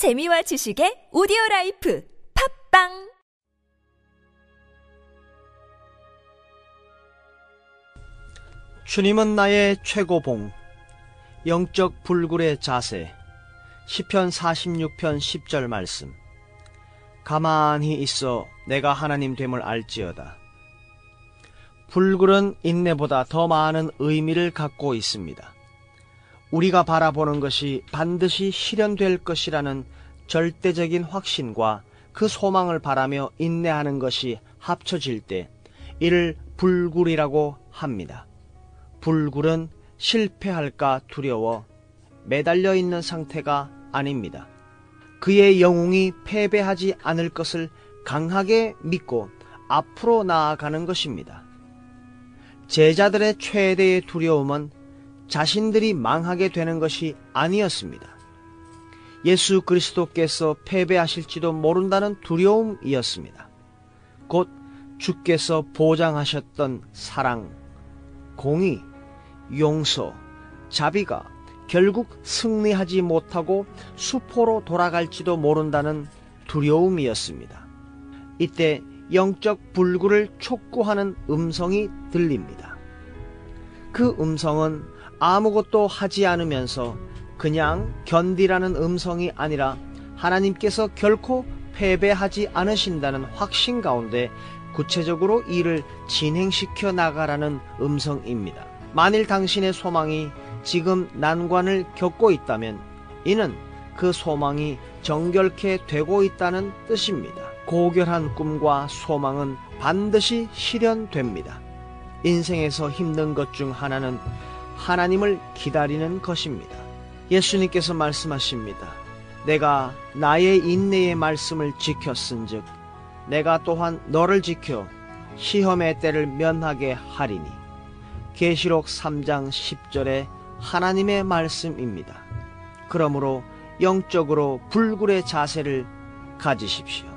재미와 지식의 오디오 life 팟빵! 주님은 나의 최고봉 영적 불굴의 자세 시편 46편 10절 말씀. 가만히 있어 내가 하나님 됨을 알지어다. 불굴은 인내보다 더 많은 의미를 갖고 있습니다. 우리가 바라보는 것이 반드시 실현될 것이라는 절대적인 확신과 그 소망을 바라며 인내하는 것이 합쳐질 때 이를 불굴이라고 합니다. 불굴은 실패할까 두려워 매달려 있는 상태가 아닙니다. 그의 영웅이 패배하지 않을 것을 강하게 믿고 앞으로 나아가는 것입니다. 제자들의 최대의 두려움은 자신들이 망하게 되는 것이 아니었습니다. 예수 그리스도께서 패배하실지도 모른다는 두려움이었습니다. 곧 주께서 보장하셨던 사랑, 공의, 용서, 자비가 결국 승리하지 못하고 수포로 돌아갈지도 모른다는 두려움이었습니다. 이때 영적 불구를 촉구하는 음성이 들립니다. 그 음성은 아무것도 하지 않으면서 그냥 견디라는 음성이 아니라 하나님께서 결코 패배하지 않으신다는 확신 가운데 구체적으로 일을 진행시켜 나가라는 음성입니다. 만일 당신의 소망이 지금 난관을 겪고 있다면 이는 그 소망이 정결케 되고 있다는 뜻입니다. 고결한 꿈과 소망은 반드시 실현됩니다. 인생에서 힘든 것 중 하나는 하나님을 기다리는 것입니다. 예수님께서 말씀하십니다. 내가 나의 인내의 말씀을 지켰은즉 내가 또한 너를 지켜 시험의 때를 면하게 하리니 계시록 3장 10절의 하나님의 말씀입니다. 그러므로 영적으로 불굴의 자세를 가지십시오.